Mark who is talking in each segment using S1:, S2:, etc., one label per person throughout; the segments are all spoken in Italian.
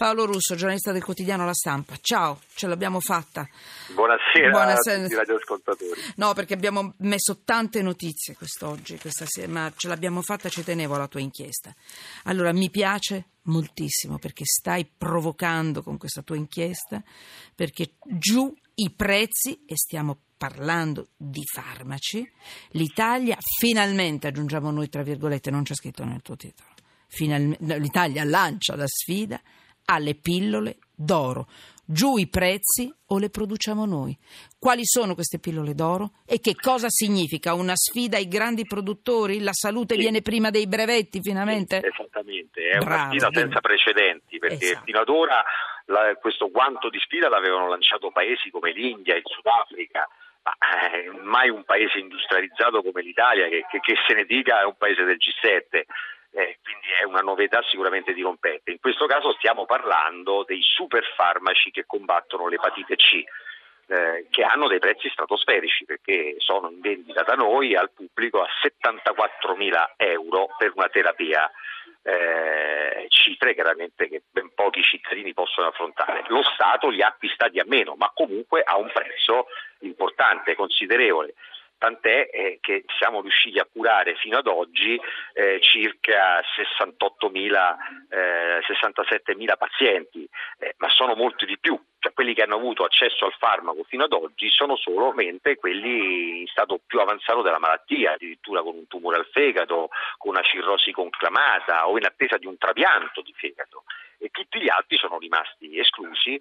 S1: Paolo Russo, giornalista del quotidiano La Stampa. Ciao, ce l'abbiamo fatta.
S2: Buonasera, Buonasera. a tutti i radioascoltatori.
S1: No, perché abbiamo messo tante notizie quest'oggi, questa sera, ma ce l'abbiamo fatta, ci tenevo alla tua inchiesta. Allora, mi piace moltissimo perché stai provocando con questa tua inchiesta, perché giù i prezzi, e stiamo parlando di farmaci, l'Italia finalmente, aggiungiamo noi tra virgolette, non c'è scritto nel tuo titolo, finalmente, l'Italia lancia la sfida alle pillole d'oro. Giù i prezzi o le produciamo noi? Quali sono queste pillole d'oro e che cosa significa? Una sfida ai grandi produttori? La salute sì. viene prima dei brevetti finalmente?
S2: Sì, esattamente, è Bravo, una sfida dimmi. senza precedenti perché esatto. fino ad ora la, questo guanto di sfida l'avevano lanciato paesi come l'India, il Sudafrica, ma eh, mai un paese industrializzato come l'Italia, che, che, che se ne dica è un paese del G7 eh, una novità sicuramente dirompente. In questo caso stiamo parlando dei superfarmaci che combattono l'epatite C. Eh, che hanno dei prezzi stratosferici perché sono in vendita da noi al pubblico a 74.000 euro per una terapia, eh, cifre chiaramente che ben pochi cittadini possono affrontare. Lo Stato li ha acquistati a meno, ma comunque a un prezzo importante, considerevole tant'è eh, che siamo riusciti a curare fino ad oggi eh, circa 68.000, eh, 67.000 pazienti, eh, ma sono molti di più, cioè quelli che hanno avuto accesso al farmaco fino ad oggi sono solamente quelli in stato più avanzato della malattia, addirittura con un tumore al fegato, con una cirrosi conclamata o in attesa di un trapianto di fegato tutti gli altri sono rimasti esclusi, eh,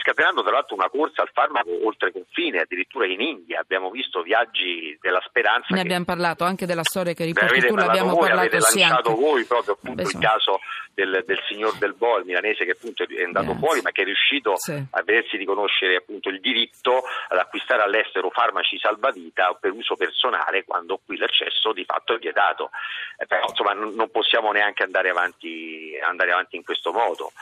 S2: scatenando tra l'altro una corsa al farmaco oltre confine, addirittura in India abbiamo visto viaggi della speranza.
S1: Ne abbiamo parlato anche della storia che riporti tu, l'abbiamo voi, parlato
S2: avete
S1: sì
S2: lanciato
S1: anche.
S2: voi proprio appunto Beh, il caso del, del, signor Del Bo, il milanese che appunto è andato Grazie. fuori ma che è riuscito sì. a vedersi riconoscere appunto il diritto ad acquistare all'estero farmaci salvavita per uso personale quando qui l'accesso di fatto è vietato. Eh, però insomma non, non possiamo neanche andare avanti, andare avanti in questo modo.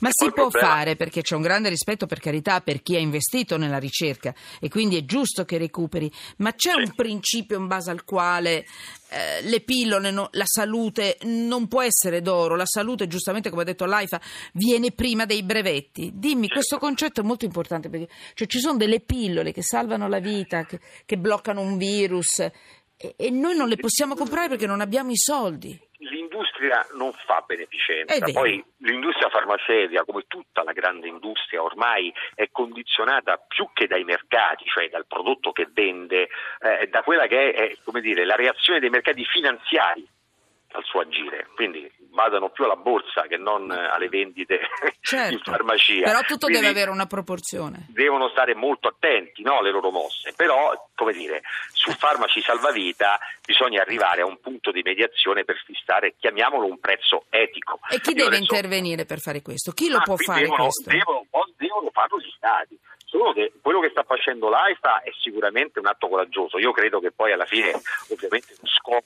S1: Ma e si può problema... fare perché c'è un grande rispetto per carità per chi ha investito nella ricerca e quindi è giusto che recuperi, ma c'è sì. un principio in base al quale eh, le pillole, no, la salute non può essere d'oro, la salute giustamente come ha detto l'AIFA viene prima dei brevetti. Dimmi, certo. questo concetto è molto importante perché cioè, ci sono delle pillole che salvano la vita, che, che bloccano un virus e, e noi non le possiamo comprare perché non abbiamo i soldi
S2: l'industria non fa beneficenza, poi l'industria farmaceutica, come tutta la grande industria, ormai è condizionata più che dai mercati, cioè dal prodotto che vende, eh, da quella che è, è dire, la reazione dei mercati finanziari al suo agire. Quindi vadano più alla borsa che non alle vendite certo, in farmacia.
S1: Però tutto Quindi deve avere una proporzione.
S2: Devono stare molto attenti no, alle loro mosse, però come dire, su farmaci salvavita bisogna arrivare a un punto di mediazione per fissare, chiamiamolo un prezzo etico.
S1: E chi Io deve adesso... intervenire per fare questo? Chi lo ah, può fare
S2: devono,
S1: questo?
S2: Devono, devono farlo gli stati. Solo che quello che sta facendo l'AIFA è sicuramente un atto coraggioso. Io credo che poi alla fine, ovviamente, lo scopo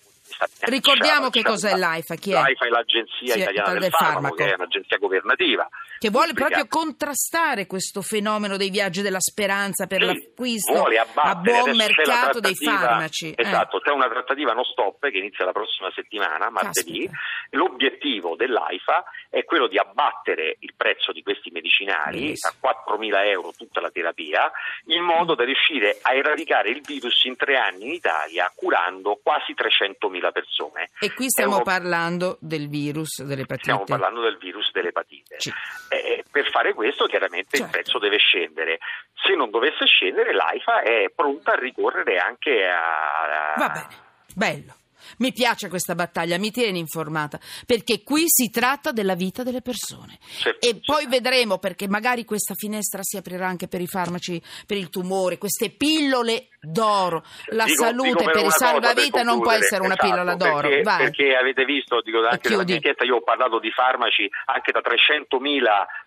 S1: Ricordiamo che cos'è l'AIFA, chi è?
S2: L'AIFA è l'Agenzia sì, Italiana del, del farmaco, farmaco, che è un'agenzia governativa.
S1: Che vuole proprio contrastare questo fenomeno dei viaggi della speranza per sì, l'acquisto a buon mercato dei farmaci.
S2: Eh. Esatto, eh. c'è una trattativa non stop che inizia la prossima settimana, martedì. Caspita. L'obiettivo dell'AIFA è quello di abbattere il prezzo di questi medicinali Benissimo. a 4.000 euro tutta la terapia, in modo da riuscire a eradicare il virus in tre anni in Italia curando quasi 300.000 persone.
S1: E qui stiamo uno... parlando del virus dell'epatite.
S2: Stiamo parlando del virus dell'epatite. Sì. Eh, per fare questo chiaramente certo. il prezzo deve scendere. Se non dovesse scendere l'AIFA è pronta a ricorrere anche a...
S1: Va bene, bello. Mi piace questa battaglia, mi tieni informata, perché qui si tratta della vita delle persone. Sì, e poi vedremo, perché magari questa finestra si aprirà anche per i farmaci, per il tumore, queste pillole d'oro. La dico, salute dico per, il salvavita non può essere una esatto, pillola d'oro.
S2: Perché, perché, avete visto, dico anche nella mia inchiesta, io ho parlato di farmaci anche da 300.000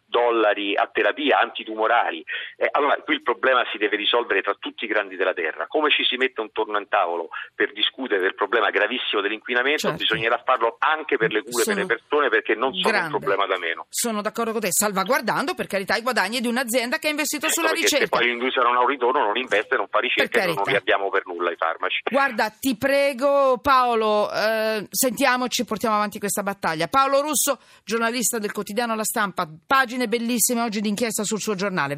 S2: dollari a terapia antitumorali. Eh, allora qui il problema si deve risolvere tra tutti i grandi della Terra. Come ci si mette un torno al tavolo per discutere del problema gravissimo dell'inquinamento, certo. bisognerà farlo anche per le cure sono per le persone perché non sono grande. un problema da meno.
S1: Sono d'accordo con te, salvaguardando per carità i guadagni di un'azienda che ha investito
S2: ecco
S1: sulla ricerca. Se
S2: poi l'industria non ha un ritorno, non investe, non fa ricerca e non li abbiamo per nulla i farmaci.
S1: Guarda, ti prego Paolo, eh, sentiamoci, portiamo avanti questa battaglia. Paolo Russo, giornalista del quotidiano La Stampa, pagine bellissime oggi d'inchiesta sul suo giornale.